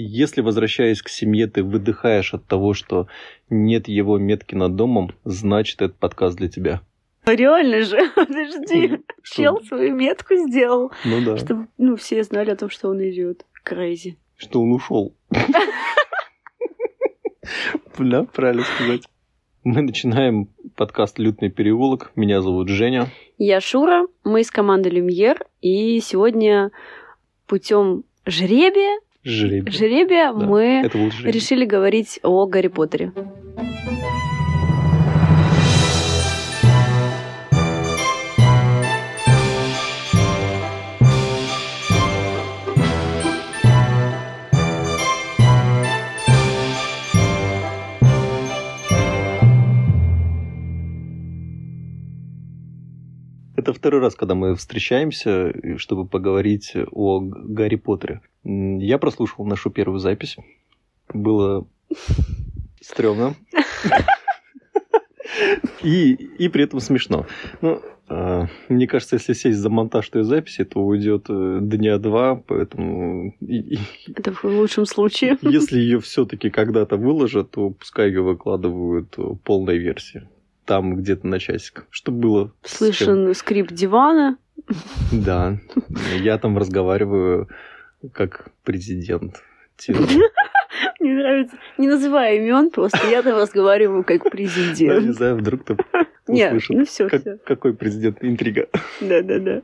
Если, возвращаясь к семье, ты выдыхаешь от того, что нет его метки над домом, значит, этот подкаст для тебя. Ну, реально же, подожди. Что? Чел свою метку сделал, Ну да. чтобы ну, все знали о том, что он идет. Крейзи. Что он ушел. Бля, правильно сказать. Мы начинаем подкаст «Лютный переулок». Меня зовут Женя. Я Шура, мы из команды Люмьер, и сегодня путем жребия, Жребий. жребия Да, мы решили говорить о Гарри Поттере. Это второй раз, когда мы встречаемся, чтобы поговорить о Гарри Поттере. Я прослушал нашу первую запись. Было стрёмно. И, и при этом смешно. Ну, а, мне кажется, если сесть за монтаж той записи, то уйдет э, дня два, поэтому Это в лучшем случае. если ее все-таки когда-то выложат, то пускай ее выкладывают э, полной версии. Там где-то на часик. Чтобы было... Слышен скрип дивана. Да. Я там разговариваю как президент. Типа, Мне нравится. Не называя имен, просто я там разговариваю как Не президент. знаю, вдруг ты Нет, услышит. ну все, Как- все. Какой президент? Интрига. Да, да, да.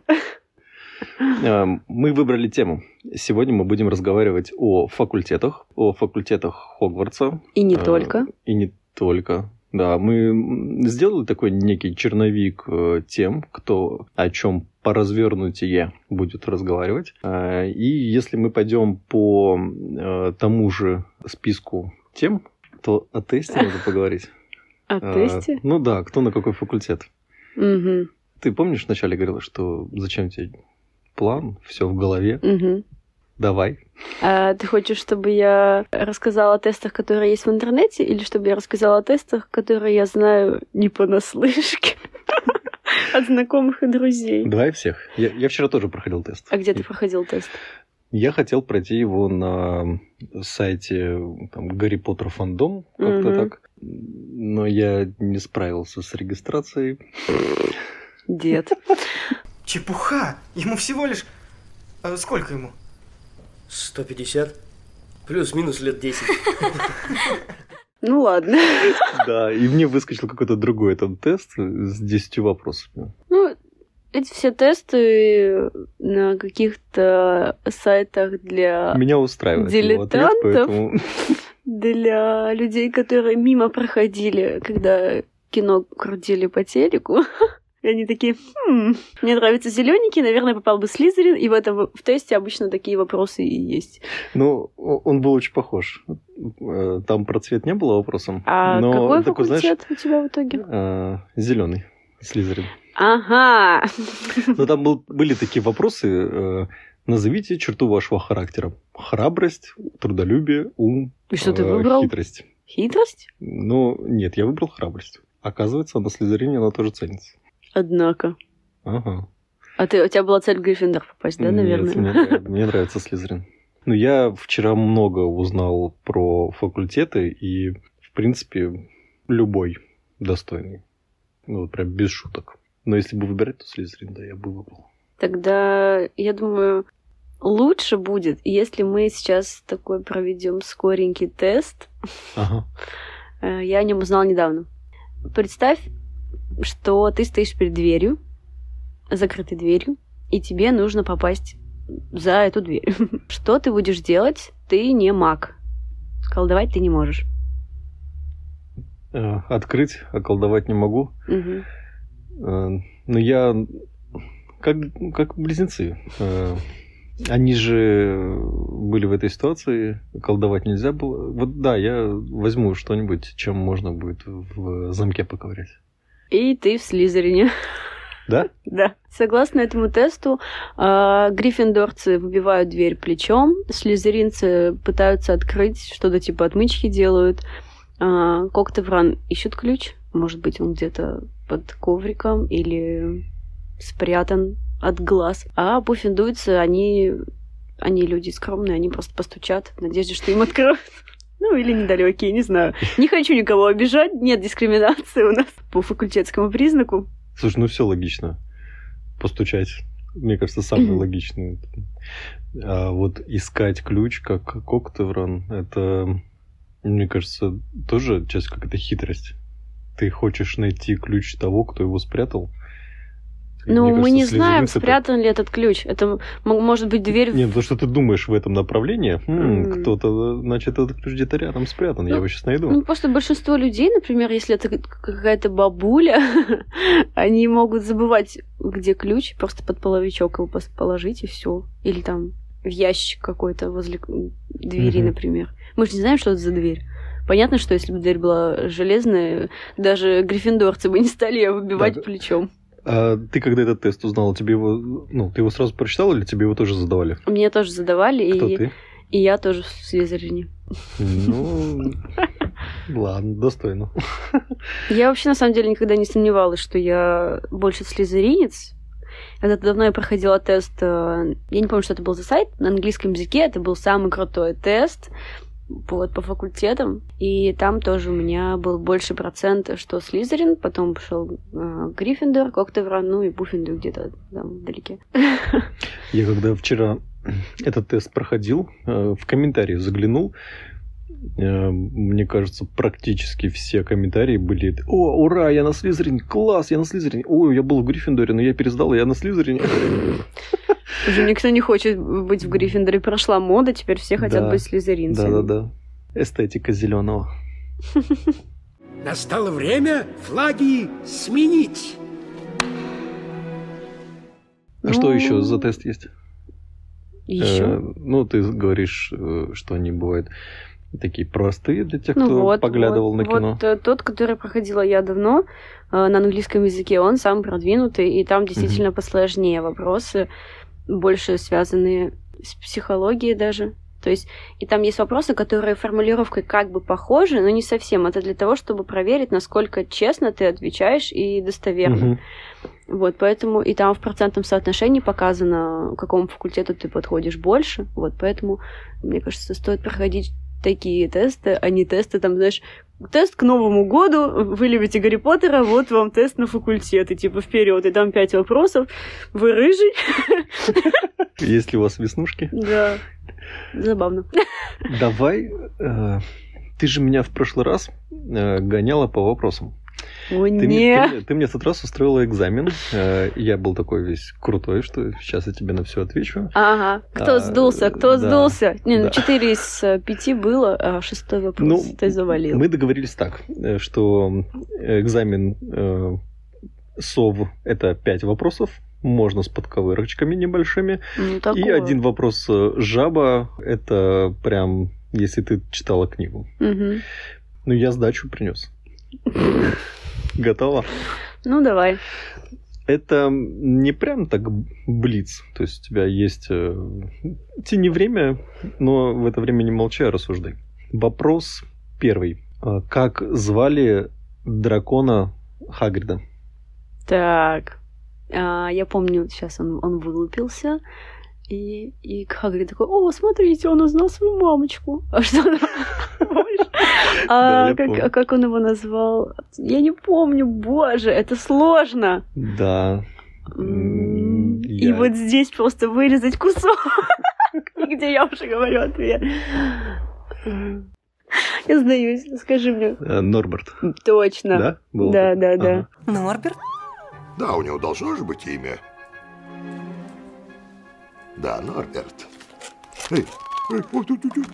А, Мы выбрали тему. Сегодня мы будем разговаривать о факультетах, о факультетах Хогвартса. И не А, только. И не только. Да, мы сделали такой некий черновик э, тем, кто о чем по развернутие будет разговаривать. А, И если мы пойдем по э, тому же списку тем, то о тесте надо поговорить. О тесте? Ну да, кто на какой факультет. Ты помнишь, вначале говорила, что зачем тебе план, все в голове. Давай. А ты хочешь, чтобы я рассказала о тестах, которые есть в интернете, или чтобы я рассказала о тестах, которые я знаю не понаслышке от знакомых и друзей? Давай всех. Я, я вчера тоже проходил тест. А где ты проходил тест? Я хотел пройти его на сайте там, Гарри Поттер фандом, как-то Мгм. так. Но я не справился с регистрацией. Дед. Чепуха! Ему всего лишь... э, сколько ему? 150. Плюс-минус лет 10. Ну ладно. Да, и мне выскочил какой-то другой этот тест с 10 вопросами. Ну, эти все тесты на каких-то сайтах для, Меня устраивает ответ, Дилетантов? поэтому... для людей, которые мимо проходили, когда кино крутили по телеку. И они такие, «Хм, мне нравятся зелененький, наверное, попал бы Слизерин. И в этом в тесте обычно такие вопросы и есть. Ну, он был очень похож. Э, Там про цвет не было вопросом. А но какой такой, знаешь, факультет у тебя в итоге? зеленый. Слизерин. Ага. Но там был- были такие вопросы. э, Назовите черту вашего характера. Храбрость, трудолюбие, ум, И что ты э, выбрал? хитрость. Хитрость? Ну, нет, я выбрал храбрость. Оказывается, на Слизерине она тоже ценится. Однако. Ага. А ты, у тебя была цель в Гриффиндор попасть, да, Нет, наверное? мне, мне нравится Слизерин. Ну, я вчера много узнал про факультеты, и, в принципе, любой достойный. Ну, вот прям без шуток. Но если бы выбирать, то Слизерин, да, я бы выбрал. Тогда, я думаю, лучше будет, если мы сейчас такой проведем скоренький тест. Ага. Э, Я о нем узнала недавно. Представь, что ты стоишь перед дверью, закрытой дверью, и тебе нужно попасть за эту дверь. Что ты будешь делать? Ты не маг. Колдовать ты не можешь. Э, Открыть, околдовать не могу. Э, Но я как, как близнецы. Э, Они же были в этой ситуации, колдовать нельзя было. Вот да, я возьму что-нибудь, чем можно будет в замке поковырять. И ты в Слизерине. Да? Да. Согласно этому тесту, э, гриффиндорцы выбивают дверь плечом, слизеринцы пытаются открыть, что-то типа отмычки делают, э, Коктевран ищут ключ, может быть, он где-то под ковриком или спрятан от глаз. А пуффиндуйцы, они они люди скромные, они просто постучат в надежде, что им откроют. Ну, или недалекие, не знаю. Не хочу никого обижать, нет дискриминации у нас по факультетскому признаку. Слушай, ну все логично. Постучать, мне кажется, самое логичное. А вот искать ключ, как Коктеврон, это, мне кажется, тоже часть какая-то хитрость. Ты хочешь найти ключ того, кто его спрятал, Ну, мы кажется, не знаем, спрятан ли этот ключ. Это может быть дверь... Нет, то, что ты думаешь в этом направлении, «Хм, М. кто-то, значит, этот ключ где-то рядом спрятан, я Ну, его сейчас найду. Ну, просто большинство людей, например, если это какая-то бабуля, они могут забывать, где ключ, просто под половичок его положить и все. Или там в ящик какой-то возле двери, Мгм. например. Мы же не знаем, что это за дверь. Понятно, что если бы дверь была железная, даже гриффиндорцы бы не стали ее выбивать Так. плечом. А ты когда этот тест узнала, тебе его, ну, ты его сразу прочитал или тебе его тоже задавали? Мне тоже задавали, Кто и, ты? и я тоже в Слизерине. Ну, ладно, достойно. Я вообще, на самом деле, никогда не сомневалась, что я больше слизеринец. Когда-то давно я проходила тест, э, я не помню, что это был за сайт, на английском языке это был самый крутой тест вот, по факультетам. И там тоже у меня был больше процент, что Слизерин, потом пошел э, Гриффиндор, Коктевран, ну и Буффиндор где-то там вдалеке. Я когда вчера этот тест проходил, э, в комментарии заглянул, мне кажется, практически все комментарии были «О, ура, я на Слизерине! Класс, я на Слизерине! Ой, я был в Гриффиндоре, но я пересдал, я на Слизерине!» Уже никто не хочет быть в Гриффиндоре, прошла мода, теперь все хотят Да. быть слизеринцами. Да-да-да. Эстетика зеленого. Настало время флаги сменить. А что Ну, еще за тест есть? Еще. Э, ну, ты говоришь, э, что они бывают такие простые для тех, Ну кто вот, поглядывал вот, на кино. Вот э, тот, который проходила я давно э, на английском языке, он сам продвинутый, и там действительно посложнее вопросы, больше связанные с психологией даже. То есть, и там есть вопросы, которые формулировкой как бы похожи, но не совсем. Это для того, чтобы проверить, насколько честно ты отвечаешь и достоверно. Мгм. Вот, поэтому и там в процентном соотношении показано, к какому факультету ты подходишь больше. Вот, поэтому, мне кажется, стоит проходить такие тесты, а не тесты, там, знаешь, тест к Новому году, вы любите Гарри Поттера, вот вам тест на факультет, и типа вперед, и там пять вопросов, вы рыжий, Есть ли у вас веснушки? да, забавно. Давай. э, ты же меня в прошлый раз э, гоняла по вопросам. О, Ты, мне, не. ты ты мне тот раз устроила экзамен. э, я был такой весь крутой, что сейчас я тебе на все отвечу. Ага, кто А, сдулся, кто да, сдулся? Не, ну да. четыре из э, пяти было, а шестой вопрос Ну, ты завалил. Мы договорились так, э, что экзамен э, СОВ это пять вопросов, можно с подковырочками небольшими. Ну, И один вопрос э, жаба это прям если ты читала книгу. Мгм. Ну, я сдачу принес. Готово? Ну, давай. Это не прям так блиц. То есть у тебя есть... э, Тяни время, но в это время не молчи, а рассуждай. Вопрос первый. А Как звали дракона Хагрида? Так, а, я помню, сейчас он, он вылупился, и, и Хагрид такой, о, смотрите, он узнал свою мамочку. А что там? А как, а как он его назвал? Я не помню, боже, это сложно. Да. И я- вот здесь просто вырезать кусок, где я уже говорю ответ. Я сдаюсь, скажи мне. Э, Норберт. Точно. Да? Был Да, да, да. Норберт? Да, у него должно же быть имя. Да, Норберт. Эй, эй, ой, тут, тут, тут.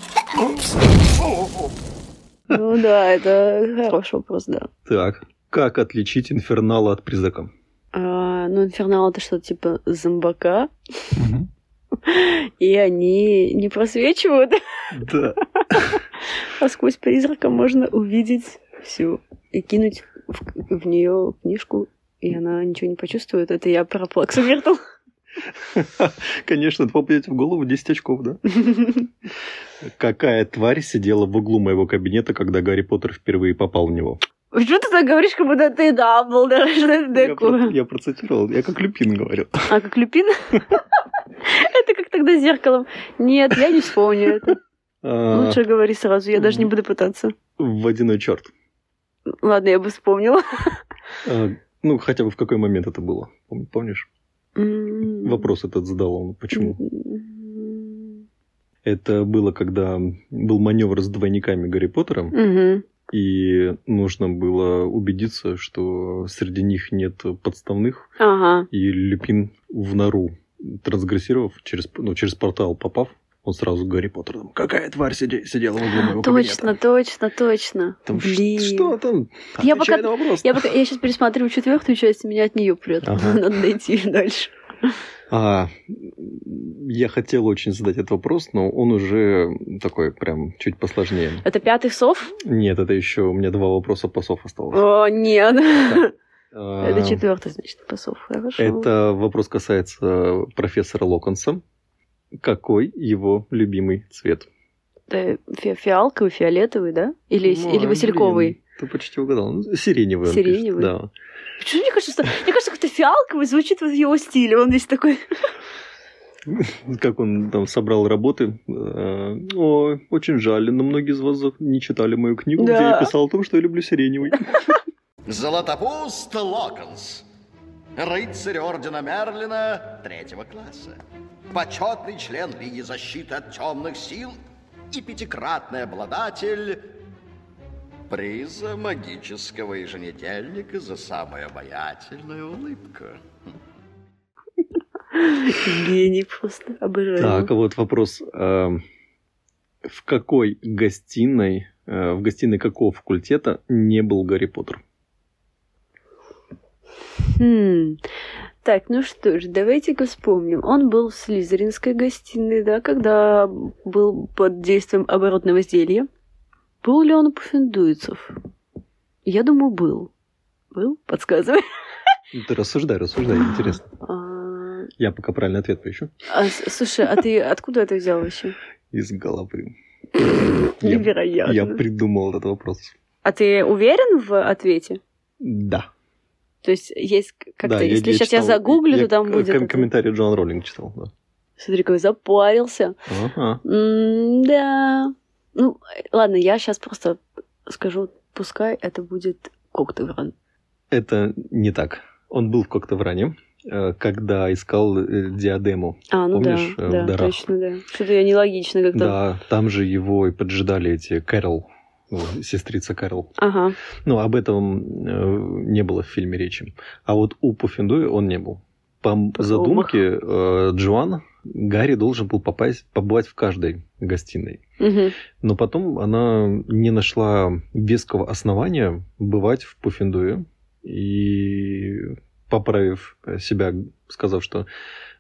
Ну да, это хороший вопрос, да. Так. Как отличить инфернала от призрака? А, ну, инфернал это что-то типа зомбака, и они не просвечивают, Да. а сквозь призрака можно увидеть всю и кинуть в, в нее книжку, и она ничего не почувствует. Это я про Плаксу Миртл. Конечно, это попадет в голову 10 очков, да? Какая тварь сидела в углу моего кабинета, когда Гарри Поттер впервые попал в него? Что ты так говоришь, как будто ты Дамблдор? Что это Я, такое? я процитировал, я как Люпин говорил. А как Люпин? Это как-то когда с зеркалом? Нет, я не вспомню это. А, Лучше говори сразу, я даже не буду пытаться. Водяной черт. Ладно, я бы вспомнила. А, Ну, хотя бы в какой момент это было? Пом- Помнишь? Вопрос этот задал он. Почему? Это было, когда был маневр с двойниками Гарри Поттера, Мгм. и нужно было убедиться, что среди них нет подставных, Ага. и Люпин в нору, трансгрессировав, через, ну, через портал попав, он сразу Гарри Поттер. там, Какая тварь сиде- сидела в углу моего Точно, кабинета?» точно, точно. Там, «Ш- Блин. Что там? Я Отвечай пока- на вопрос. Я, пока, я сейчас пересматриваю четвертую часть, и меня от нее прет. Ага. Надо найти дальше. А, я хотел очень задать этот вопрос, но он уже такой прям чуть посложнее. Это пятый сов? Нет, это еще у меня два вопроса по сов осталось. О, нет. Это четвертый, значит, по сов. Хорошо. Это вопрос касается профессора Локонса. Какой его любимый цвет? Это фи- фиалковый, фиолетовый, да? Или, Ну, или блин, васильковый? Ты почти угадал. Ну, Сиреневый. он Сиреневый? пишет, Да. Почему мне кажется, что, мне кажется, как-то фиалковый звучит вот в его стиле. Он весь такой... Как он там собрал работы. Э, О, очень жаль, но многие из вас не читали мою книгу, где Да. я писал о том, что я люблю сиреневый. Златопуст Локонс. Рыцарь Ордена Мерлина третьего класса. Почетный член Лиги защиты от темных сил и пятикратный обладатель приза магического еженедельника за самую обаятельную улыбку. Гений просто. Обожаю. Так, а вот вопрос. э, В какой гостиной, э, в гостиной какого факультета не был Гарри Поттер? Хм. Так, ну что ж, давайте-ка вспомним. Он был в Слизеринской гостиной, да, когда был под действием оборотного зелья. Был ли он у Пуффендуйцев? Я думаю, был. Был? Подсказывай. Ну, Ты рассуждай, рассуждай, интересно. А, Я пока правильный ответ поищу. а, слушай, а ты откуда это взял вообще? Из головы. Я, Невероятно. я придумал этот вопрос. А ты уверен в ответе? Да. То есть есть как-то, да, если сейчас я читал- загуглю, я то там будет... ком-. Комментарий Джон Роллинг читал, да. Смотри, какой запарился. Ага. М, Да. Ну, ладно, я сейчас просто скажу, пускай это будет Коктевран. Это не так. Он был в Коктевране, э, когда искал э, диадему. А, ну Помнишь, да, э, в да, точно, да. Что-то я нелогично как-то. Да, там же его и поджидали эти Кэрол, ну, сестрица Кэрол. Ага. Ну, об этом э, не было в фильме речи. А вот у Пуффендуя он не был. По Промах. задумке э, Джоан, Гарри должен был попасть, побывать в каждой гостиной. Мгм. Но потом она не нашла веского основания бывать в Пуффендуе. И поправив себя, сказав, что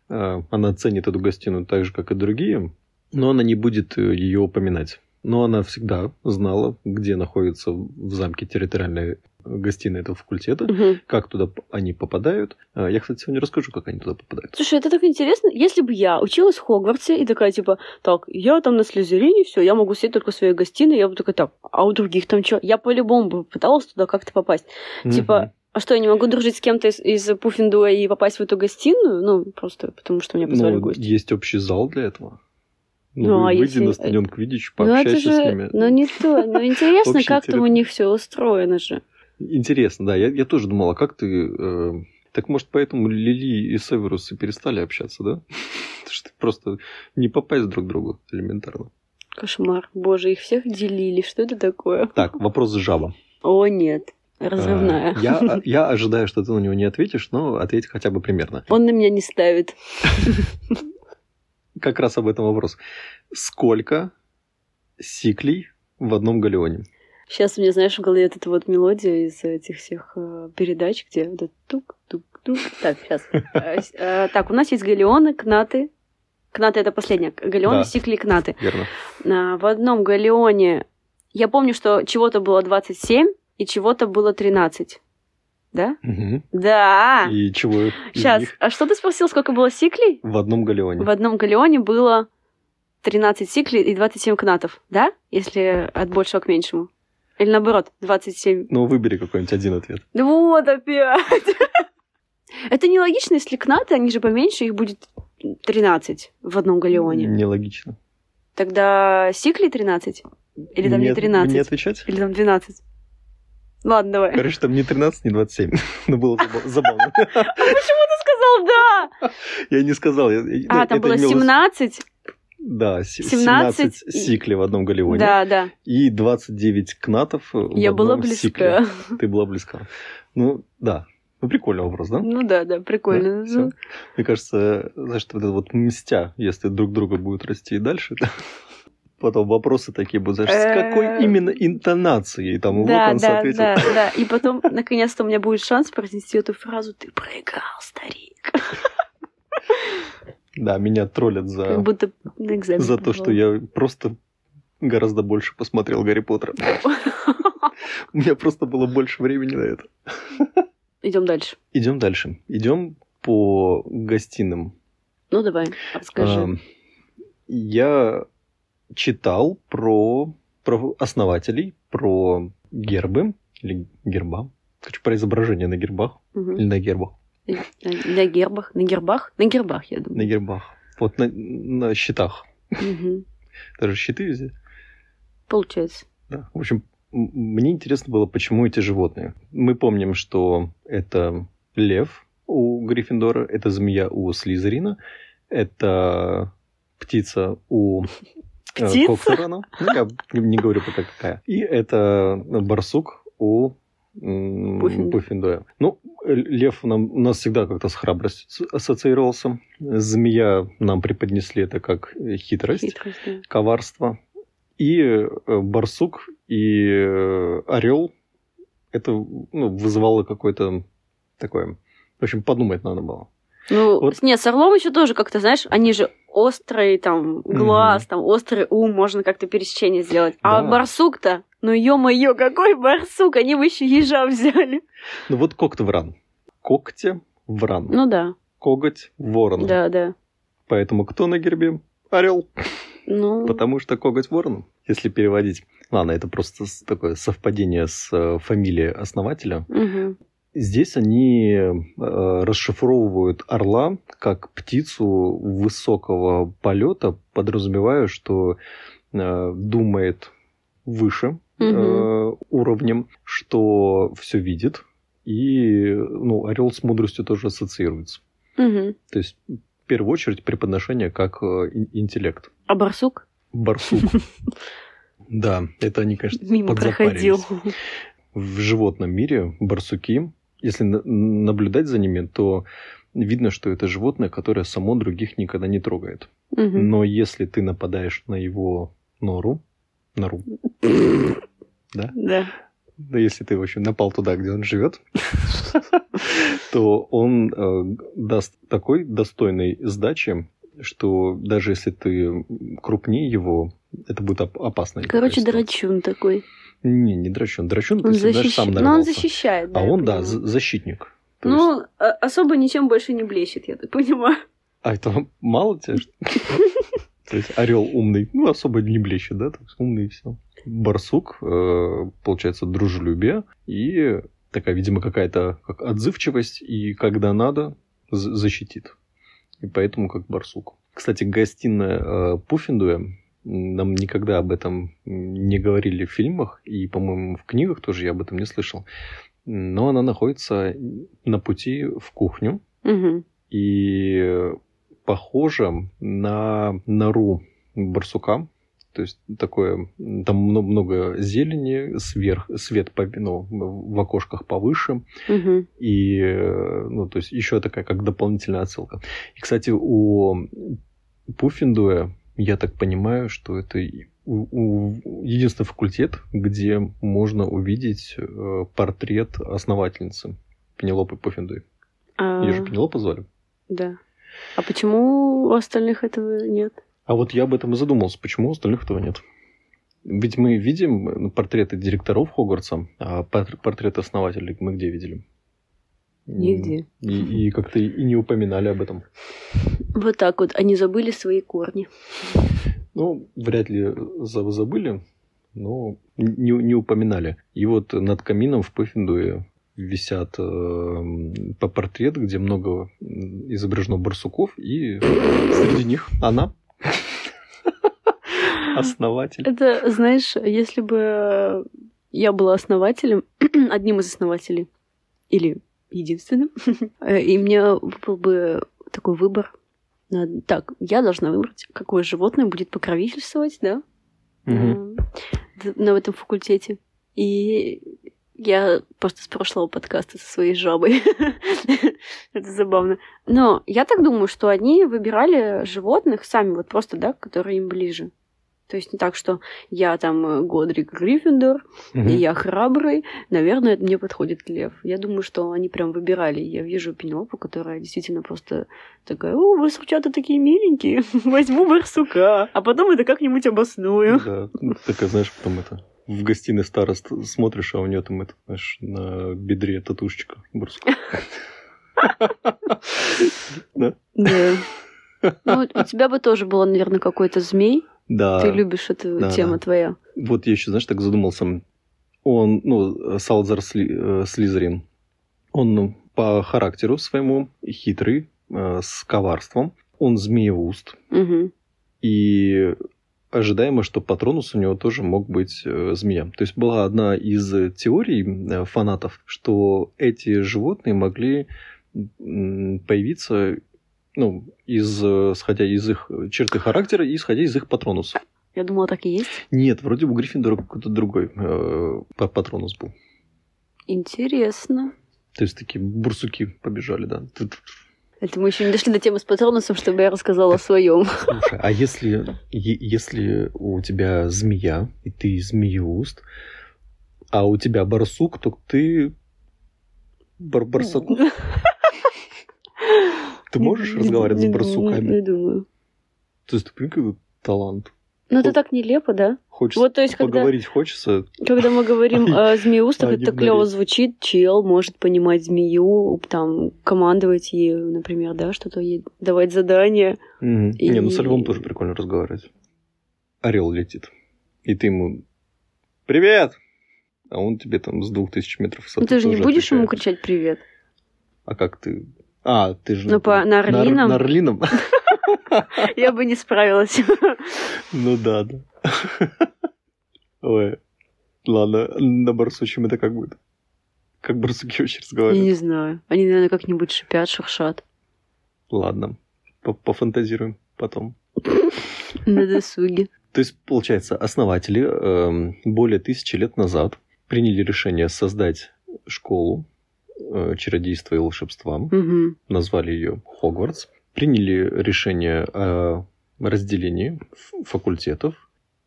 э, она ценит эту гостиную так же, как и другие, но она не будет ее упоминать. Но она всегда знала, где находится в замке территориальная гостиная этого факультета, Мгм. как туда они попадают. А, Я, кстати, сегодня расскажу, как они туда попадают. Слушай, это так интересно. Если бы я училась в Хогвартсе и такая, типа, так, я там на Слизерине, все, я могу сидеть только в своей гостиной, я бы такая, так, а у других там что? Я по-любому бы пыталась туда как-то попасть. Типа, а что, я не могу дружить с кем-то из, из Пуффендуя и попасть в эту гостиную? Ну, просто потому что меня позвали в ну, гости. есть общий зал для этого. Ну, Ну, а выйди если- на стадион Квидич, Ну, пообщайся же, с ними. ну, не то. Ну, интересно, как там у них все устроено же. Интересно, да. Я, я тоже думал, а как ты... э, Так, может, поэтому Лили и Северус и перестали общаться, да? Что просто не попасть друг к другу элементарно. Кошмар. Боже, их всех делили. Что это такое? Так, вопрос жаба. О, нет. Разрывная. Э, Я, я ожидаю, что ты на него не ответишь, но ответь хотя бы примерно. Он на меня не ставит. Как раз об этом вопрос. Сколько сиклей в одном галеоне? Сейчас у меня, знаешь, в голове вот эта вот мелодия из этих всех э, передач, где вот это тук-тук-тук. Так, сейчас. Так, у нас есть галеоны, кнаты. Кнаты это последняя. Галеоны, Да. сикли, кнаты. Верно. В одном галеоне я помню, что чего-то было 27 и чего-то было 13. Да? Мгм. Да. И чего Сейчас. них А что ты спросил, сколько было сиклей? в одном галеоне? В одном галеоне было 13 сиклей и 27 кнатов, да? Если от большего к меньшему. Или наоборот, 27. Ну, выбери какой-нибудь один ответ. Да вот опять! Это нелогично, если кнаты, они же поменьше, их будет 13 в одном галеоне. Нелогично. Тогда Сикли 13? Или там не Мне- 13? Мне отвечать? Или там 12? Ладно, давай. Короче, там не 13, не 27. Но было заба- забавно. Почему ты сказал да? Я не сказал. А, там это было имелось- 17? Да, с- 17 17 сикли в одном галеоне. Да, да. И 29 кнатов в Я была сикле. близка. Ты была близка. Ну, да. Ну, прикольный вопрос, да? Ну да, да, прикольно. Да, всё. Мне кажется, знаешь, вот это вот мстя, если друг друга будут расти и дальше, потом вопросы такие будут, знаешь, с какой Э, именно интонацией там вот Да, он да, соответил. да, да. И потом, наконец-то, у меня будет шанс произнести эту фразу «Ты проиграл, старик». Да, меня троллят за, Как будто на экзамен за то, что я просто гораздо больше посмотрел Гарри Поттера. У меня просто было больше времени на это. Идем дальше. Идем дальше. Идем по гостиным. Ну, давай, расскажи. Я читал про, про основателей, про гербы или герба. Короче, про изображения на гербах Мгм. или на гербах. На на гербах. На гербах? На гербах, я На думаю. гербах. Вот на, на щитах. Мгм. Даже щиты везде. Получается. Да. В общем, мне интересно было, почему эти животные. Мы помним, что это лев у Гриффиндора, это змея у Слизерина, это птица у э, Птица? Коксерона. Ну, я не говорю пока какая. И это барсук у Пуффиндуя. Пуффиндуя. Ну, э, лев нам, у нас всегда как-то с храбростью ассоциировался. Змея нам преподнесли это как э, хитрость Хитрость, да. коварство. И э, барсук, и орел это ну, вызывало какое-то такое. В общем, подумать надо было. Ну, Вот. нет, с орлом еще тоже как-то, знаешь, они же острый там глаз, там острый ум, можно как-то пересечение сделать. А Да. барсук-то, ну ё-моё, какой барсук, они бы еще ежа взяли. Ну вот когтевран. Когте вран. Ну да, Коготь ворон. да, да. Поэтому кто на гербе? Орел. Ну, Потому что коготь ворон. Если переводить. Ладно, это просто такое совпадение с э, фамилией основателя. мгм. Здесь они э, расшифровывают орла как птицу высокого полета, подразумевая, что э, думает выше Мгм. уровнем, что все видит, и ну, орел с мудростью тоже ассоциируется. Мгм. То есть, в первую очередь, преподношение как ин- интеллект. А барсук Барсук. Да, это они, конечно, мимо проходил. в животном мире барсуки, если на- наблюдать за ними, то видно, что это животное, которое само других никогда не трогает. Мгм. Но если ты нападаешь на его нору, нору, да, Да. да, если ты, в общем, напал туда, где он живет, то он э, даст такой достойной сдачи, что даже если ты крупнее его, это будет оп- опасно. Короче, драчун такой. Не, не драчун. Драчун Он даже защищ- сам Ну, он нарвался. защищает, да. А он, да, защитник. То есть- Ну, а- особо ничем больше не блещет, я так понимаю. А это мало тебе? То есть орел умный, ну, особо не блещет, да? Есть умный и все. Барсук, э, получается, дружелюбие и такая, видимо, какая-то как отзывчивость, и когда надо, защитит. И поэтому как барсук. Кстати, гостиная э, Пуффиндуя, м, нам никогда об этом не говорили в фильмах, и, по-моему, в книгах тоже я об этом не слышал. Но она находится на пути в кухню, Мгм. и похожа на нору барсука. То есть такое, там мно- много зелени, сверх, свет по, ну, в окошках повыше, Мгм. и, ну, то есть еще такая как дополнительная отсылка. И, кстати, у Пуффиндуя, я так понимаю, что это единственный факультет, где можно увидеть э, портрет основательницы Пенелопы Пуффиндуй. А, Ее же Пенелопа звали. Да. А почему у остальных этого нет? А вот я об этом и задумался, почему у остальных этого нет. Ведь мы видим ну, портреты директоров Хогвартса, а пор- портреты основателей мы где видели? Нигде. И, и как-то и не упоминали об этом. Вот так вот, они забыли свои корни. Ну, вряд ли за- забыли, но не, не упоминали. И вот над камином в Пуффиндуе висят э, по портрет, где много изображено барсуков, и среди них она основатель. Это, знаешь, если бы я была основателем, одним из основателей, или единственным, и мне выпал бы такой выбор. Надо- Так, я должна выбрать, какое животное будет покровительствовать, да, Мгм. э, на этом факультете. И я просто с прошлого подкаста со своей жабой. Это забавно. Но я так думаю, что они выбирали животных сами, вот просто, да, которые им ближе. То есть не так, что я там э, Годрик Гриффиндор, Мгм. и я храбрый, наверное, мне подходит лев. Я думаю, что они прям выбирали. Я вижу Пенелопу, которая действительно просто такая, о, барсучата такие миленькие, возьму барсука, а потом это как-нибудь обосную. Да, ну, такая, знаешь, потом это в гостиной старост смотришь, а у нее там это, знаешь, на бедре татушечка барсука. Да. Ну, у тебя бы тоже было, наверное, какой-то змей. Да. Ты любишь эту да, тему да. твоя. Вот я еще, знаешь, так задумался. Он, ну, Салзар Сли- э, Слизерин, он ну, по характеру своему хитрый, э, с коварством. Он змееуст. Мгм. И ожидаемо, что патронус у него тоже мог быть э, змея. То есть была одна из теорий э, фанатов, что эти животные могли появиться, ну, из, э, сходя из их черты характера и исходя из их патронусов. Я думала, так и есть. Нет, вроде у Гриффиндора какой-то другой э, па- патронус был. Интересно. То есть такие бурсуки побежали, да. Это мы еще не дошли до темы с патронусом, чтобы я рассказала о своем. Слушай, а если, если у тебя змея, и ты змееуст, а у тебя барсук, то ты бар барсаку. Ты можешь разговаривать с Не барсуками? думаю. То есть ты прикинь, какой талант. Ну, это так нелепо, да? Хочется Вот, то есть, когда, поговорить хочется. когда мы говорим о змееустах, Они это клево звучит. Чел может понимать змею, там, командовать ей, например, да, что-то ей давать задания. И- Не, ну со львом тоже прикольно разговаривать. Орел летит. И ты ему «Привет!» А он тебе там с двух тысяч метров высоты Ну, ты же не будешь ему кричать «привет». А как ты? А, ты же... Ну, по- на орлином. На, орлином? Я бы не справилась. Ну да, да. Ой. Ладно, на барсучьем это как будет? Как барсуки вообще Я разговаривают? не знаю. Они, наверное, как-нибудь шипят, шуршат. Ладно, по- пофантазируем потом. На досуге. То есть, получается, основатели эм, более тысячи лет назад приняли решение создать школу чародейства и волшебства, Мгм. назвали ее Хогвартс, приняли решение о разделении факультетов,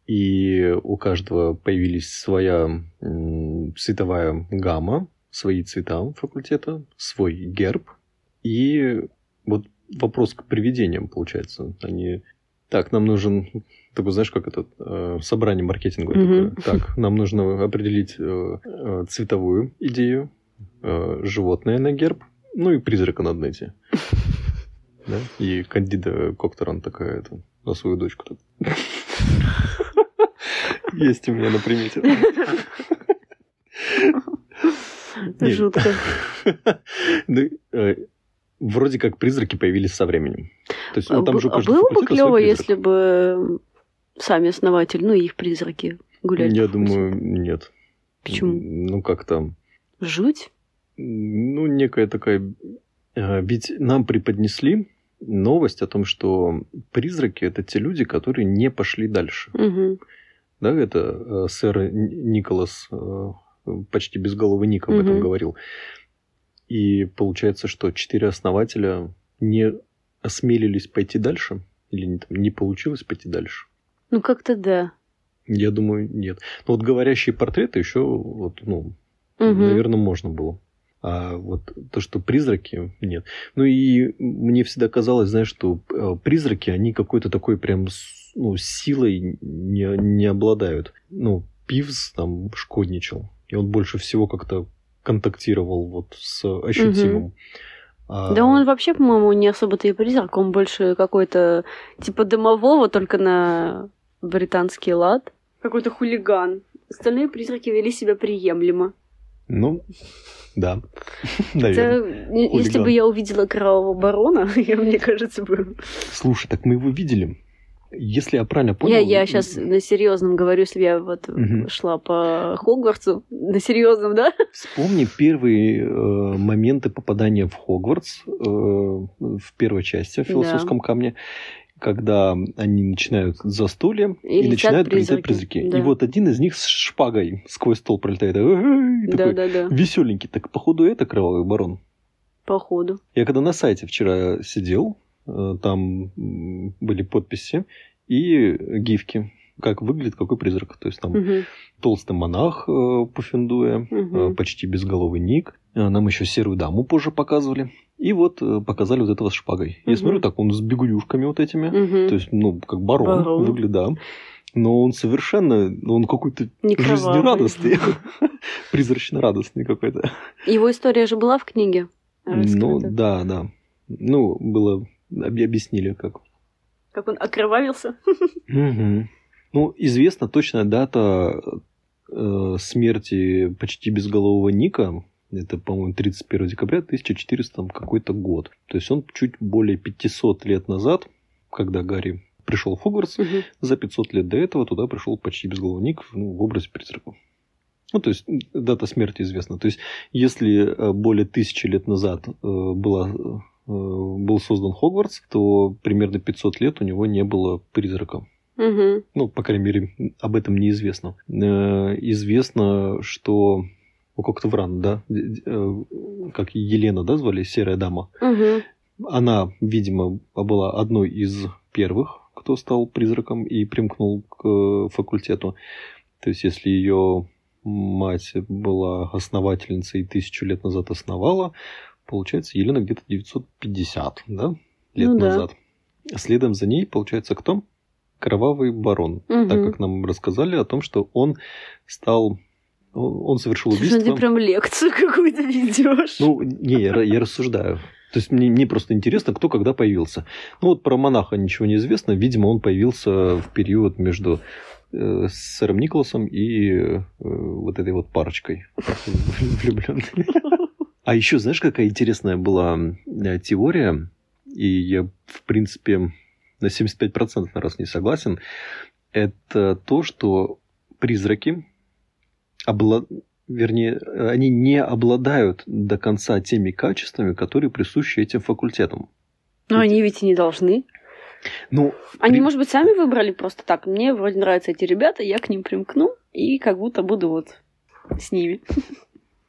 и у каждого появились своя цветовая гамма, свои цвета факультета, свой герб, и вот вопрос к привидениям, получается. Они... Так, нам нужен такой, знаешь, как это, э, собрание маркетинговое Мгм. такое. Так, нам нужно определить э, э, цветовую идею, э, животное на герб, ну и призрака надо найти. Да? И Кандида Кокторан такая это, на свою дочку. так. Есть у меня на примете. Жутко. Ну, э, Вроде как призраки появились со временем. То есть, ну, там же было бы клево, если бы сами основатели, ну и их призраки гуляли. Я думаю, нет. Почему? Ну, как там... Жуть? Ну, некая такая... э, Ведь нам преподнесли новость о том, что призраки – это те люди, которые не пошли дальше. Мгм. Да, это э, сэр Николас, э, почти безголовый Ник об этом Мгм. говорил. И получается, что четыре основателя не осмелились пойти дальше, или не, там, не получилось пойти дальше. Ну как-то да. Я думаю, нет. Но вот говорящие портреты еще, вот, ну, Мгм. наверное, можно было. А вот то, что призраки, нет. Ну и мне всегда казалось, знаешь, что э, призраки, они какой-то такой прям ну, силой не, не обладают. Ну, Пивз там шкодничал. И он больше всего как-то контактировал вот с ощутимым. А, Да он вообще, по-моему, не особо-то и призрак, он больше какой-то типа домового, только на британский лад. Какой-то хулиган. Остальные призраки вели себя приемлемо. Ну, да. Наверное. Это, если бы я увидела кровавого барона, я, мне кажется, бы... Слушай, так мы его видели. Если я правильно понял... Я, я сейчас на серьезном говорю, если я вот Мгм. шла по Хогвартсу, на серьезном, да? Вспомни первые э, моменты попадания в Хогвартс э, в первой части в Да. философском камне, когда они начинают застолье И и, летят начинают прилетать призраки, призраки. да. И вот один из них с шпагой сквозь стол пролетает. «Эй!» такой Да-да-да, веселенький. Так походу это кровавый барон. походу. Я когда на сайте вчера сидел, э, там были подписи и гифки, как выглядит какой призрак. То есть там Мгм, толстый монах э, Пуффендуя, мгм. э, почти безголовый Ник. Э, Нам еще серую даму позже показывали. И вот э, показали вот этого с шпагой. Я Мгм. смотрю, так он с бегудюшками вот этими. Мгм. То есть, ну, как барон, Барон. выглядит, да. Но он совершенно, ну, он какой-то жизнерадостный, призрачно радостный какой-то. Его история же была в книге. Ну, раскрыта. да, да. Ну, было, об- объяснили как. Как он окровавился. Мгм. Ну, известна точная дата э, смерти почти безголового Ника. Это, по-моему, 31 декабря 1400 там какой-то год. То есть он чуть более 500 лет назад, когда Гарри пришел в Хогвартс, Мгм. за 500 лет до этого туда пришел почти безголовый Ник ну, в образе призрака. Ну, то есть дата смерти известна. То есть, если э, более тысячи лет назад э, была, э, был создан Хогвартс, то примерно 500 лет у него не было призрака. Мгм. Ну, по крайней мере, об этом неизвестно. Известно, что... Ну, как-то Вран, да? Э, Как Елена, да, звали? Серая дама. Мгм. Она, видимо, была одной из первых, кто стал призраком и примкнул к э, факультету. То есть, если ее мать была основательницей и тысячу лет назад основала, получается, Елена где-то 950, да? Лет Ну да. назад. Следом за ней, получается, кто? Кровавый барон. Мгм. Так как нам рассказали о том, что он стал... Он, он совершил Слушай, ну убийство. ты прям лекцию какую-то ведешь. Ну, не, я, я рассуждаю. То есть мне, мне просто интересно, кто когда появился. Ну вот про монаха ничего не известно. Видимо, он появился в период между э, сэром Николасом и э, вот этой вот парочкой влюбленной. А еще, знаешь, какая интересная была э, теория, и я, в принципе, на 75% на раз не согласен, это то, что призраки обла- вернее, они не обладают до конца теми качествами, которые присущи этим факультетам. Но они ведь и не должны. Ну, Они, при- может быть, сами выбрали просто так. Мне вроде нравятся эти ребята, я к ним примкну и как будто буду вот с ними.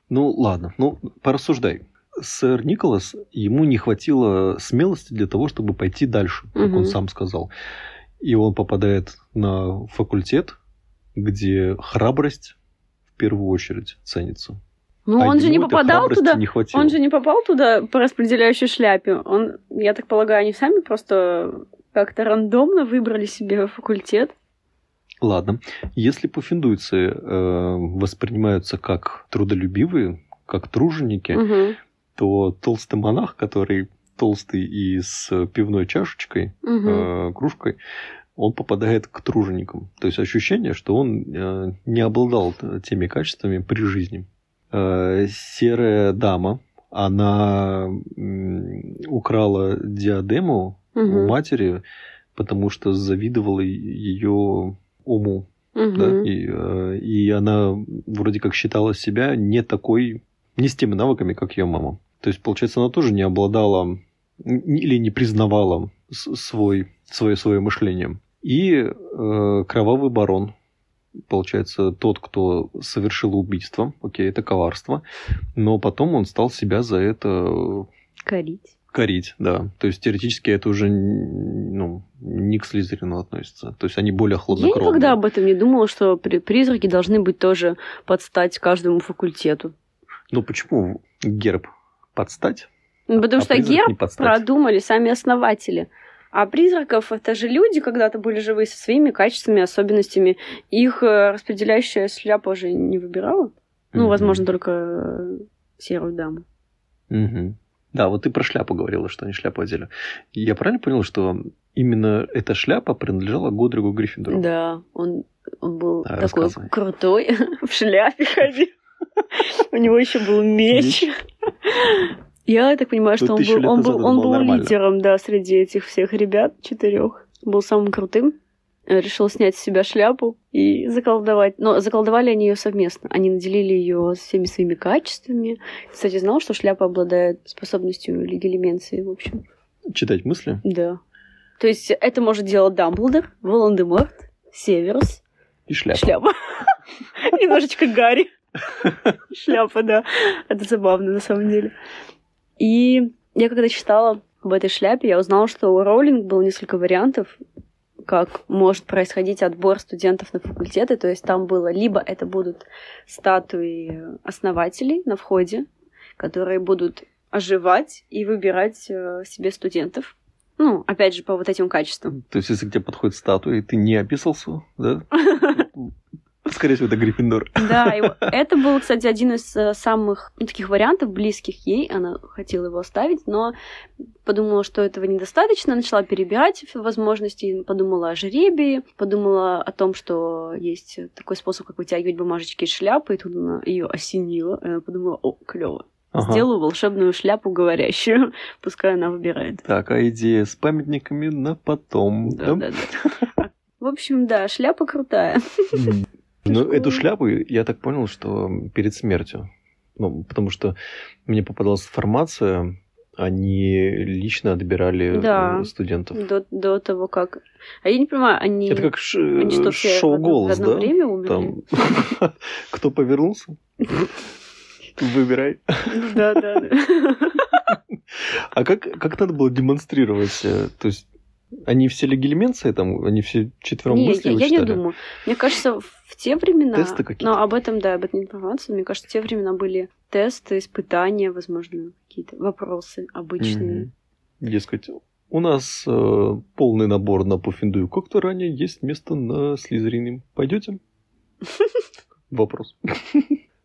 ну ладно, ну порассуждай. Сэр Николас, ему не хватило смелости для того, чтобы пойти дальше, как Мгм. он сам сказал. И он попадает на факультет, где храбрость в первую очередь ценится. Ну, А он же не попадал туда. Не хватило. Он же не попал туда по распределяющей шляпе. Он, я так полагаю, они сами просто как-то рандомно выбрали себе факультет. Ладно. Если пуффиндуйцы э, воспринимаются как трудолюбивые, как труженики, Мгм, то толстый монах, который толстый и с пивной чашечкой, мгм. э, кружкой, он попадает к труженикам. То есть ощущение, что он э, не обладал теми качествами при жизни. Э, серая дама, она украла диадему у Мгм, матери, потому что завидовала ее уму. мгм. Да? И, э, и она вроде как считала себя не такой, не с теми навыками, как ее мама. То есть, получается, она тоже не обладала или не признавала свой, свое, свое мышление. И э, кровавый барон, получается, тот, кто совершил убийство, окей, это коварство, но потом он стал себя за это Корить. корить, да. То есть, теоретически это уже ну, не к Слизерину относится. То есть, они более Я хладнокровные. никогда об этом не думала, что при- призраки должны быть тоже под стать каждому факультету. Ну почему герб подстать? Ну, Потому а что герб подстать? продумали сами основатели. А призраков это же люди когда-то были живые со своими качествами, особенностями. Их э, распределяющая шляпа же не выбирала. Ну, Мгм. возможно, только э, серую даму. Мгм. Да, вот ты про шляпу говорила, что они шляпу одели. Я правильно понял, что именно эта шляпа принадлежала Годригу Гриффиндору? Да, он, он был А, такой крутой, в шляпе ходил. У него еще был меч. Я так понимаю, Тут что он был, он был, он был нормально. лидером, да, среди этих всех ребят четырех. Был самым крутым. Э, Решил снять с себя шляпу и заколдовать. Но заколдовали они ее совместно. Они наделили ее всеми своими качествами. Кстати, знал, что шляпа обладает способностью легилименции, в общем. Читать мысли? Да. То есть это может делать Дамблдор, Волан-де-Морт, Северус, И шляпа. Шляпа. Немножечко Гарри. Шляпа, да. Это забавно, на самом деле. И я когда читала об этой шляпе, я узнала, что у Роулинг было несколько вариантов, как может происходить отбор студентов на факультеты. То есть там было либо это будут статуи основателей на входе, которые будут оживать и выбирать э, себе студентов. Ну, опять же, по вот этим качествам. То есть, если к тебе подходит статуя, и ты не описался, да? Скорее всего, это Гриффиндор. Да, это был, кстати, один из э, самых ну, таких вариантов, близких ей. Она хотела его оставить, но подумала, что этого недостаточно, начала перебирать возможности, подумала о жеребии, подумала о том, что есть такой способ, как вытягивать бумажечки из шляпы, и тут она ее осенила. Она подумала, о, клево. Ага. Сделаю волшебную шляпу говорящую. Пускай она выбирает. Так, а идея с памятниками на потом. Да, да, да. В общем, да, шляпа крутая. Ну, эту шляпу, я так понял, что перед смертью. Ну, потому что мне попадалась информация, они лично отбирали Да. э, студентов. До, до того, как... А я не понимаю, они... Это как ш- Они что, все шоу в «Голос», одно да? время умерли? Там кто повернулся? Выбирай. Ну Да, да, да. А как, как надо было демонстрировать? э, То есть они все легилименции там, они все четвером Не, мысли я, я не думаю. Мне кажется, в те времена... Тесты какие-то? Но об этом, да, об этом информация. Мне кажется, в те времена были тесты, испытания, возможно, какие-то вопросы обычные. Мгм. Дескать, у нас э, полный набор на Пуффиндуй как-то ранее есть место на Слизерине. Пойдете? Вопрос.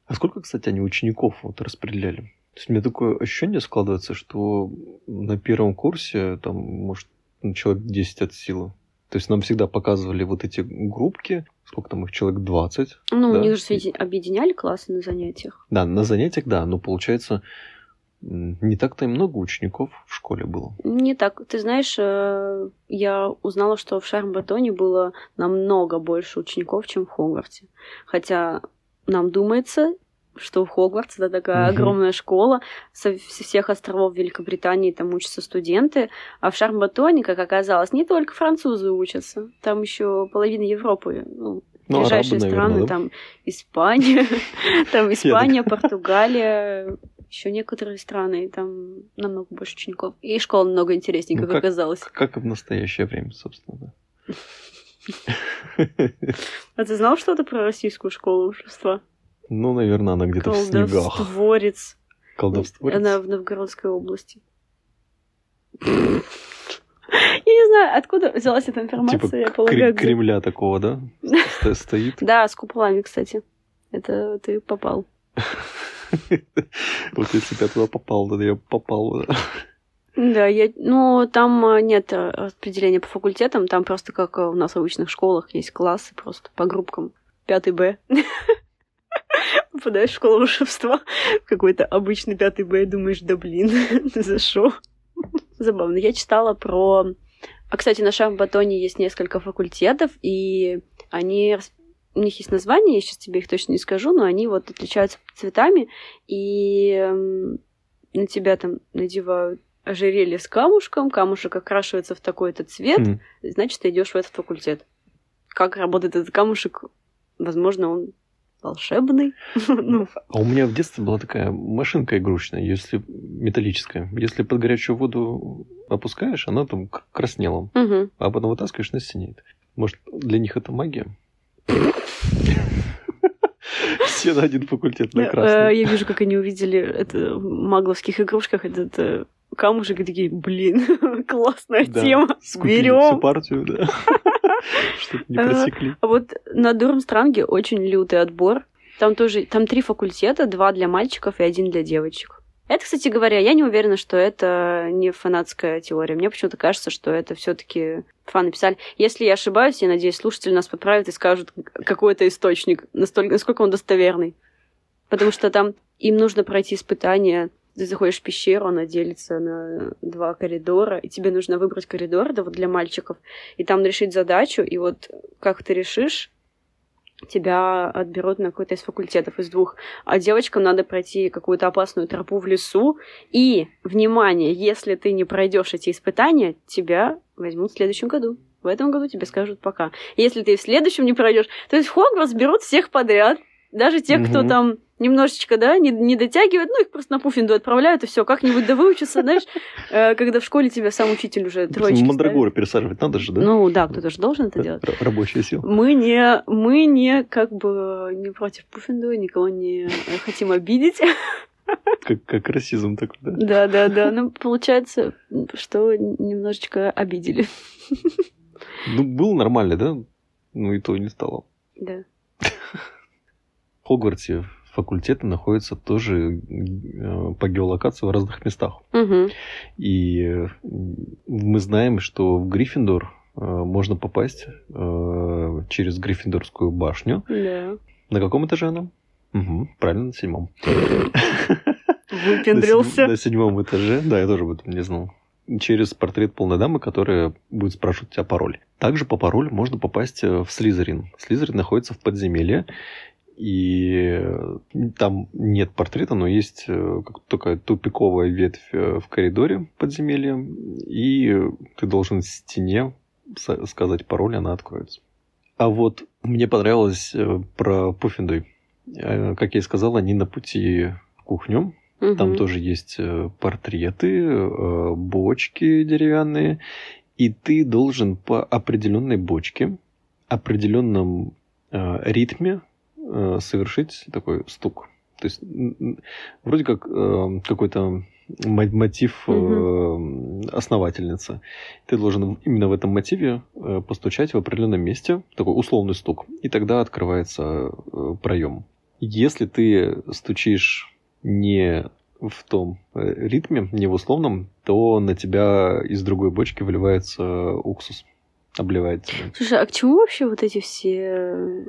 А сколько, кстати, они учеников вот распределяли? То есть у меня такое ощущение складывается, что на первом курсе там, может, человек 10 от силы. То есть нам всегда показывали вот эти группки, сколько там их, человек 20. Ну, Да. у них же ведь объединяли классы на занятиях. Да, на занятиях, да, но получается, не так-то и много учеников в школе было. Не так. Ты знаешь, э, я узнала, что в Шарм-Батоне было намного больше учеников, чем в Хогвартсе. Хотя нам думается, что Хогвартс это такая Мгм. огромная школа, со, со всех островов Великобритании там учатся студенты, а в Шарм-Батоне, как оказалось, не только французы учатся, там еще половина Европы, ну, Ну, ближайшие арабы, страны, наверное, да? там Испания, там Испания, Португалия, еще некоторые страны, и там намного больше учеников. И школа намного интереснее, Ну, как, как- оказалось. Как и в настоящее время, собственно, да. А ты знал что-то про российскую школу волшебства? Ну, наверное, она где-то в снегах. Колдовстворец. Колдовство. Она в Новгородской области. Я не знаю, откуда взялась эта информация, Типа я полагаю, где- Кремля такого, да? Сто- Стоит. Да, с куполами, кстати. Это ты попал. Вот если бы я туда попал, то я попал. да. Я, ну, там а, нет а, распределения по факультетам, там просто как а, у нас в обычных школах есть классы просто по группкам. Пятый Б. Попадаешь в школу волшебства, в какой-то обычный пятый Б, думаешь, да блин, за шо? Забавно. Я читала про... А, кстати, на Шарм-Батоне есть несколько факультетов, и они... У них есть название, я сейчас тебе их точно не скажу, но они вот отличаются цветами, и эм, на тебя там надевают ожерелье с камушком, камушек окрашивается в такой-то цвет, Хм. значит, ты идешь в этот факультет. Как работает этот камушек? Возможно, он волшебный. Ну, А у меня в детстве была такая машинка игрушечная, если металлическая. Если под горячую воду опускаешь, она там краснела. А потом вытаскиваешь, она синеет. Может, для них это магия? Все на один факультет, на Э, красный. Я вижу, как они увидели это в магловских игрушках этот э, камушек и такие, блин, классная Да, тема, скупили всю берем. партию, да. Чтобы не А, просекли. А вот на Дурмстранге очень лютый отбор. Там тоже, там три факультета, два для мальчиков и один для девочек. Это, кстати говоря, я не уверена, что это не фанатская теория. Мне почему-то кажется, что это все-таки фаны писали. Если я ошибаюсь, я надеюсь, слушатели нас поправят и скажут какой это источник, настолько, насколько он достоверный. Потому что там им нужно пройти испытание. Ты заходишь в пещеру, она делится на два коридора, и тебе нужно выбрать коридор да, вот для мальчиков, и там решить задачу, и вот как ты решишь, тебя отберут на какой-то из факультетов из двух. А девочкам надо пройти какую-то опасную тропу в лесу. И, внимание, если ты не пройдешь эти испытания, тебя возьмут в следующем году. В этом году тебе скажут пока. Если ты в следующем не пройдешь, то есть в Хогвартс берут всех подряд. Даже тех, кто Мгм. там немножечко, да, не, не дотягивает, ну, их просто на пуффинду отправляют, и все, как-нибудь да выучатся, знаешь, э, когда в школе тебя сам учитель уже троечки Мандрагоры пересаживать надо же, да? Ну, да, кто-то же должен это делать. Рабочая сила. Мы не, мы не как бы не против Пуффинду, никого не хотим обидеть. Как, как расизм такой, да? Да, да, да. Ну, получается, что немножечко обидели. Ну, был нормально, да? Ну, и то не стало. Да. Хогвартсе факультеты находятся тоже э, по геолокации в разных местах. Мгм. И мы знаем, что в Гриффиндор э, можно попасть э, через Гриффиндорскую башню. Да. На каком этаже она? Мгм, правильно, на седьмом. Выпендрился. На, седь- на седьмом этаже, да, я тоже об этом не знал. Через портрет полной дамы, которая будет спрашивать тебя пароль. Также по паролю можно попасть в Слизерин. Слизерин находится в подземелье, и э, там нет портрета, но есть э, такая тупиковая ветвь э, в коридоре подземелья, и ты должен стене сказать пароль, она откроется. А вот мне понравилось про Пуффиндуй. Как я и сказал, они на пути в кухню, там Мгм. тоже есть портреты, бочки деревянные, и ты должен по определенной бочке, определенном ритме э, совершить такой стук. То есть вроде как э, какой-то мо- мотив э, основательницы. Ты должен именно в этом мотиве э, постучать в определенном месте, такой условный стук, и тогда открывается проем. Если ты стучишь не в том ритме, не в условном, то на тебя из другой бочки выливается уксус, обливает тебя. Слушай, а к чему вообще вот эти все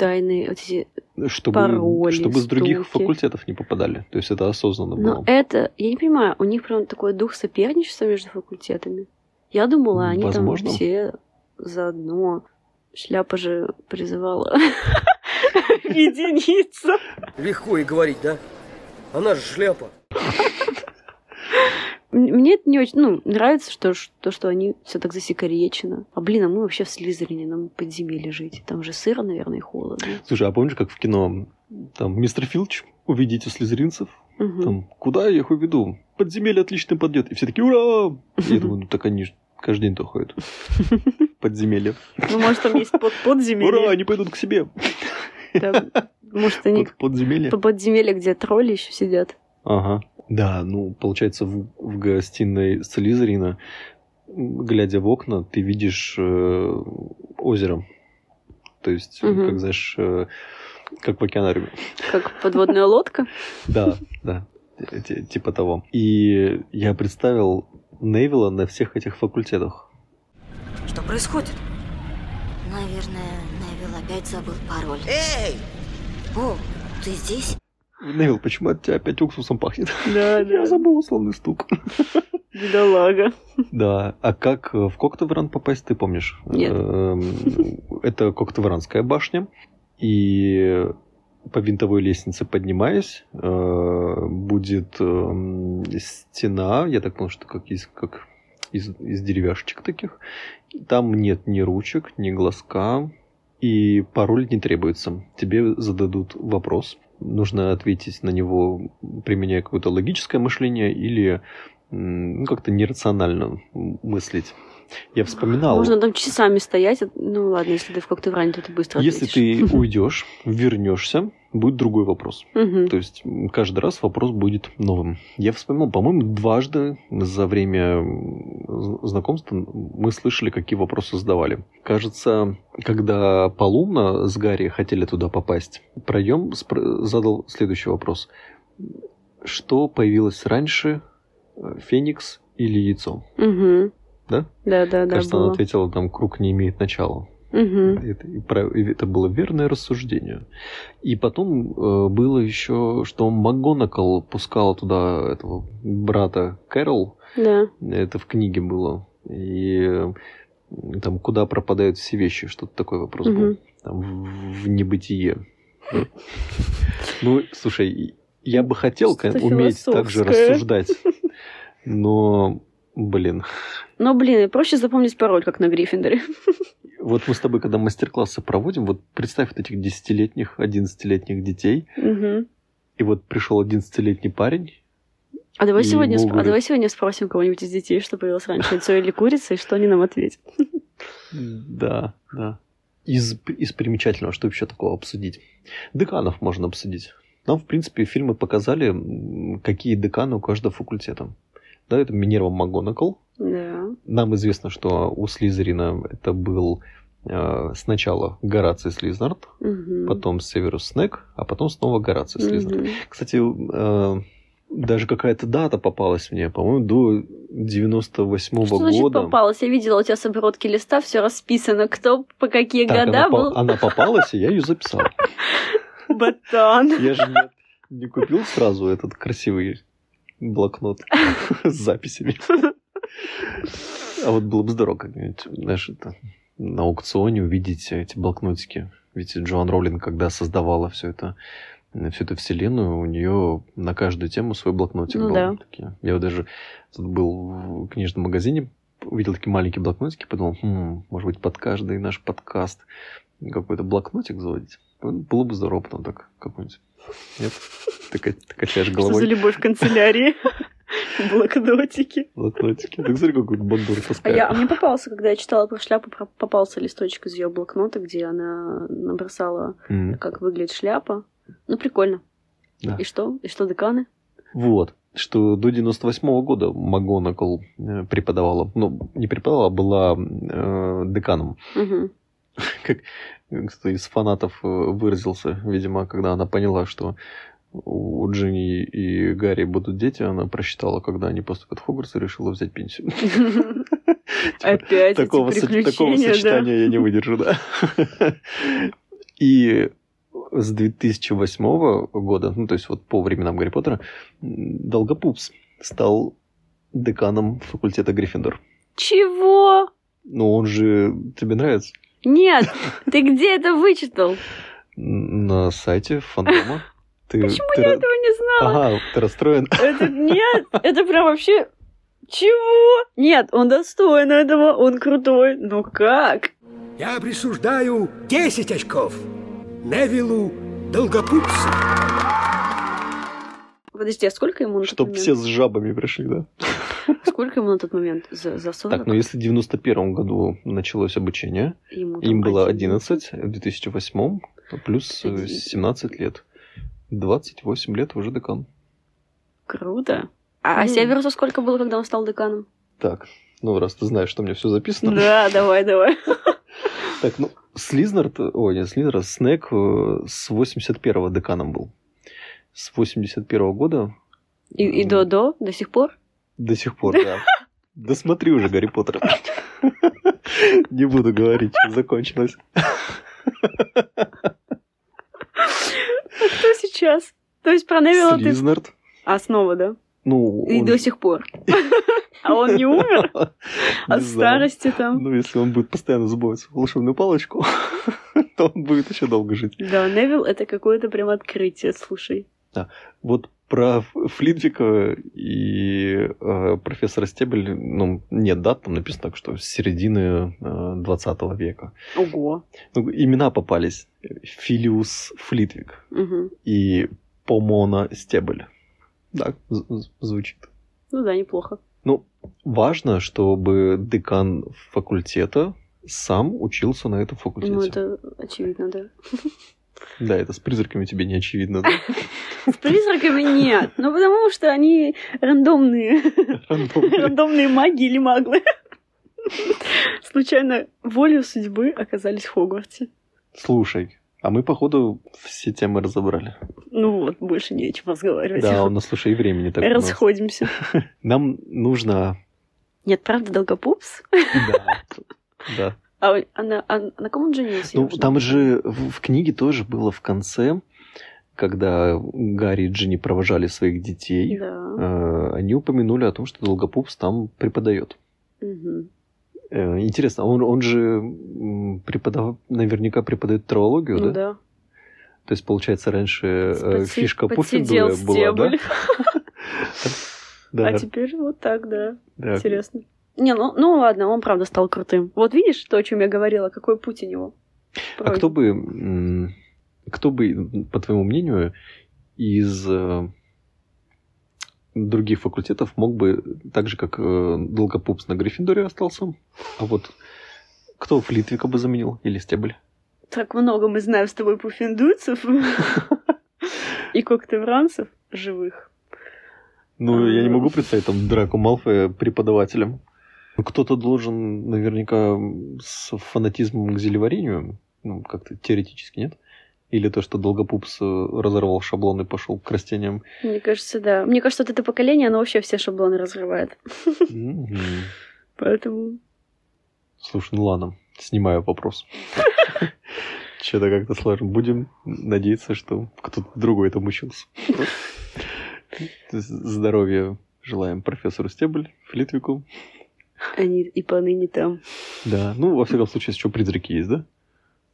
тайны, вот эти... Чтобы, Пароли, чтобы с других стуки. факультетов не попадали. То есть это осознанно Но было. это, я не понимаю, у них прям такой дух соперничества между факультетами. Я думала, они Возможно. там все заодно. Шляпа же призывала объединиться. Легко и говорить, да? Она же шляпа. Мне это не очень, ну, нравится, что, то, что они все так засекоречено. А блин, а мы вообще в Слизерине, нам в подземелье жить. Там же сыро, наверное, и холодно. Слушай, а помнишь, как в кино там мистер Филч, уведите слезеринцев, Мгм. там, куда я их уведу? Подземелье отлично подойдет. И все такие, ура! Я думаю, ну так они каждый день-то ходят. Подземелье. Ну, может, там есть под подземелье. Ура, они пойдут к себе. Там, Может, они Под подземелье. по подземелье, где тролли еще сидят. Ага. Да, ну, получается, в, в гостиной Слизерина, глядя в окна, ты видишь э, озеро. То есть, Мгм. как, знаешь, э, как в океанариуме. Как подводная лодка. Да, да, типа того. И я представил Невилла на всех этих факультетах. Что происходит? Наверное, Невил опять забыл пароль. Эй! О, ты здесь? Невилл, почему от тебя опять уксусом пахнет? Да, Я забыл условный стук. Бедолага. Да, а как э, в Коктевран попасть, ты помнишь? Нет. Эм, Это Коктевранская башня, и по винтовой лестнице поднимаясь, э, будет эм, стена, я так понял, что как из, как из, из деревяшечек таких. Там нет ни ручек, ни глазка, и пароль не требуется. Тебе зададут вопрос, нужно ответить на него, применяя какое-то логическое мышление или ну, как-то нерационально мыслить. Я вспоминал, Можно там часами стоять. Ну ладно, если ты в Коктевране, то ты быстро если ответишь. ты уйдешь, вернешься, будет другой вопрос. Мгм. То есть каждый раз вопрос будет новым. Я вспоминал, по-моему, дважды за время знакомства мы слышали, какие вопросы задавали. Кажется, когда Полумна с Гарри хотели туда попасть, проем задал следующий вопрос. Что появилось раньше, э, Феникс или яйцо? Мгм. Да? Да, да, да, Кажется, она было. ответила, там, круг не имеет начала. Мгм. Это, это было верное рассуждение. И потом э, было еще, что МакГонагал пускала туда этого брата Кэрол. Да. Это в книге было. И там куда пропадают все вещи, что-то такой вопрос был. Мгм. Там в, в небытие. Ну, слушай, я бы хотел уметь так же рассуждать. Но, блин, Но, блин, проще запомнить пароль, как на Гриффиндоре. Вот мы с тобой, когда мастер-классы проводим, вот представь вот этих 10-летних, 11-летних детей, и вот пришел 11-летний парень, А давай, сегодня, сп- а говорят- давай сегодня спросим кого-нибудь из детей, что появилось раньше, яйцо или курица, и что они нам ответят. да, да, из, из примечательного, что еще такого обсудить? Деканов можно обсудить. Нам, в принципе, фильмы показали, какие деканы у каждого факультета. Да, это Минерва МакГонагал. Да. Нам известно, что у Слизерина это был э, сначала Гораций Слизнард, Мгм. потом Северус Снег, а потом снова Гораций Слизнард. Мгм. Кстати, э, даже какая-то дата попалась мне, по-моему, до 98 Что значит года. попалось? Я видела у тебя с оборотки листа, все расписано, кто по какие Так, года она, был она попалась, и я ее записал. ботан. Я же не, не купил сразу этот красивый блокнот с записями. А вот было бы здорово как-нибудь, знаешь, это, на аукционе увидеть эти блокнотики. Ведь Джоан Роулинг, когда создавала все это, всю эту вселенную, у нее на каждую тему свой блокнотик Ну был. да. Такие. Я вот даже тут был в книжном магазине, увидел такие маленькие блокнотики, подумал, «Хм, может быть, под каждый наш подкаст какой-то блокнотик заводить. Было бы здорово потом так какой-нибудь. Нет? Ты, ты качаешь Что за головой. любовь к канцелярии? Блокнотики. Блокнотики. Так смотри, какой бандур А, я, а мне попался, когда я читала про шляпу, попался листочек из ее блокнота, где она набросала, как выглядит шляпа. Ну, прикольно. Да. И что? И что, деканы? Вот. Что до 98 года МакГонагал э, преподавала, ну, не преподавала, а была э, деканом. Как кто-то из фанатов э, выразился, видимо, когда она поняла, что у Джинни и Гарри будут дети, она просчитала, когда они поступят в Хогвартс, и решила взять пенсию. Опять такого, сочетания я не выдержу, да. И с 2008 года, ну, то есть вот по временам Гарри Поттера, Долгопупс стал деканом факультета Гриффиндор. Чего? Ну, он же... Тебе нравится? Нет, ты где это вычитал? На сайте фандома. Ты, Почему ты я этого не знала? Ага, ты расстроен. Это нет, это прям вообще... Чего? Нет, он достоин этого, он крутой. Ну как? Я присуждаю 10 очков Невилу Долгопупсу. Подожди, а сколько ему на тот Чтоб момент? все с жабами пришли, да? Сколько ему на тот момент? За, за 40? Так, ну если в 91 году началось обучение, Ему им было 11. 11, в 2008 плюс э, 17 лет. 28 лет уже декан. Круто. А, а Ну. Северусу сколько было, когда он стал деканом? Так, ну раз ты знаешь, что у меня все записано. Да, давай, давай. Так, ну, Слизнард, ой, не Слизнард, Снег э, с 81-го деканом был. С 81 года И, и до, до, до сих пор? до сих пор, да. Да смотри уже Гарри Поттера. Не буду говорить, закончилось. А кто сейчас? То есть про Невилла ты... Слизнард. А, снова, да? Ну, И он до сих пор. А он не умер? От старости там? Ну, если он будет постоянно забывать волшебную палочку, то он будет еще долго жить. Да, Невилл это какое-то прям открытие, слушай. Вот про Флитвика и э, профессора Стебель, ну, нет дат, там написано так, что с середины э, 20 века. Ого. Ну, имена попались. Филиус Флитвик Мгм. и Помона Стебель. З- звучит. Ну да, неплохо. Ну, важно, чтобы декан факультета сам учился на этом факультете. Ну, это очевидно, да. Да, это с призраками тебе не очевидно? С призраками нет. Ну, потому что они рандомные. Рандомные. Маги или маглы. Случайно волею судьбы оказались в Хогвартсе. Слушай, а мы, походу, все темы разобрали. Ну вот, больше не о чем разговаривать. Да, у нас, слушай, и времени так. Расходимся. Нам нужно... Нет, правда, Долгопупс? Да, да. А, а на, а на ком он женился? Ну, там же в, в книге тоже было в конце, когда Гарри и Джинни провожали своих детей, Да. э, они упомянули о том, что Долгопупс там преподает. Мгм. Э, Интересно, он, он же преподав... наверняка преподает травологию, Ну да? да. То есть, получается, раньше э, Подси- фишка Пуффендуя была, да? Да, А теперь вот так, да. да. Интересно. Не, ну, ну ладно, он правда стал крутым. Вот видишь то, о чем я говорила, какой путь у него. А кто бы, кто бы, по твоему мнению, из э, других факультетов мог бы, так же, как э, Долгопупс на Гриффиндоре остался, а вот кто Флитвика бы заменил или Стебль? Так много мы знаем с тобой пуффиндуйцев и коктевранцев живых. Ну, я не могу представить там Драко Малфоя преподавателем. Ну, Кто-то должен наверняка с фанатизмом к зелеварению, ну, как-то теоретически, нет? Или то, что Долгопупс э, разорвал шаблон и пошел к растениям. Мне кажется, да. Мне кажется, вот это поколение, оно вообще все шаблоны разрывает. Поэтому Слушай, ну ладно, снимаю вопрос. Что-то как-то сложно. Будем надеяться, что кто-то другой там учился. Здоровья желаем профессору Стебль, Флитвику. Они и поныне там. Да, ну, во всяком случае, еще призраки есть, да?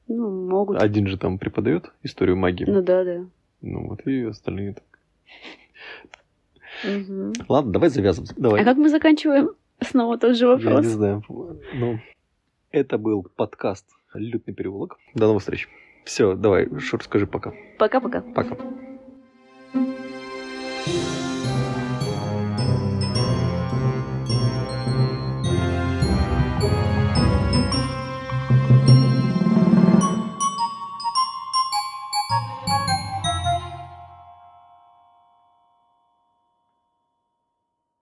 Ну, могут. Один же там преподает историю магии. Ну да, да. Ну, вот и остальные так. Ладно, давай завязывать. Давай. А как мы заканчиваем? Снова тот же Я не вопрос. знаю. Ну, это был подкаст «Лютный переулок». До новых встреч. Все, давай, Шур, скажи пока. Пока-пока. Пока.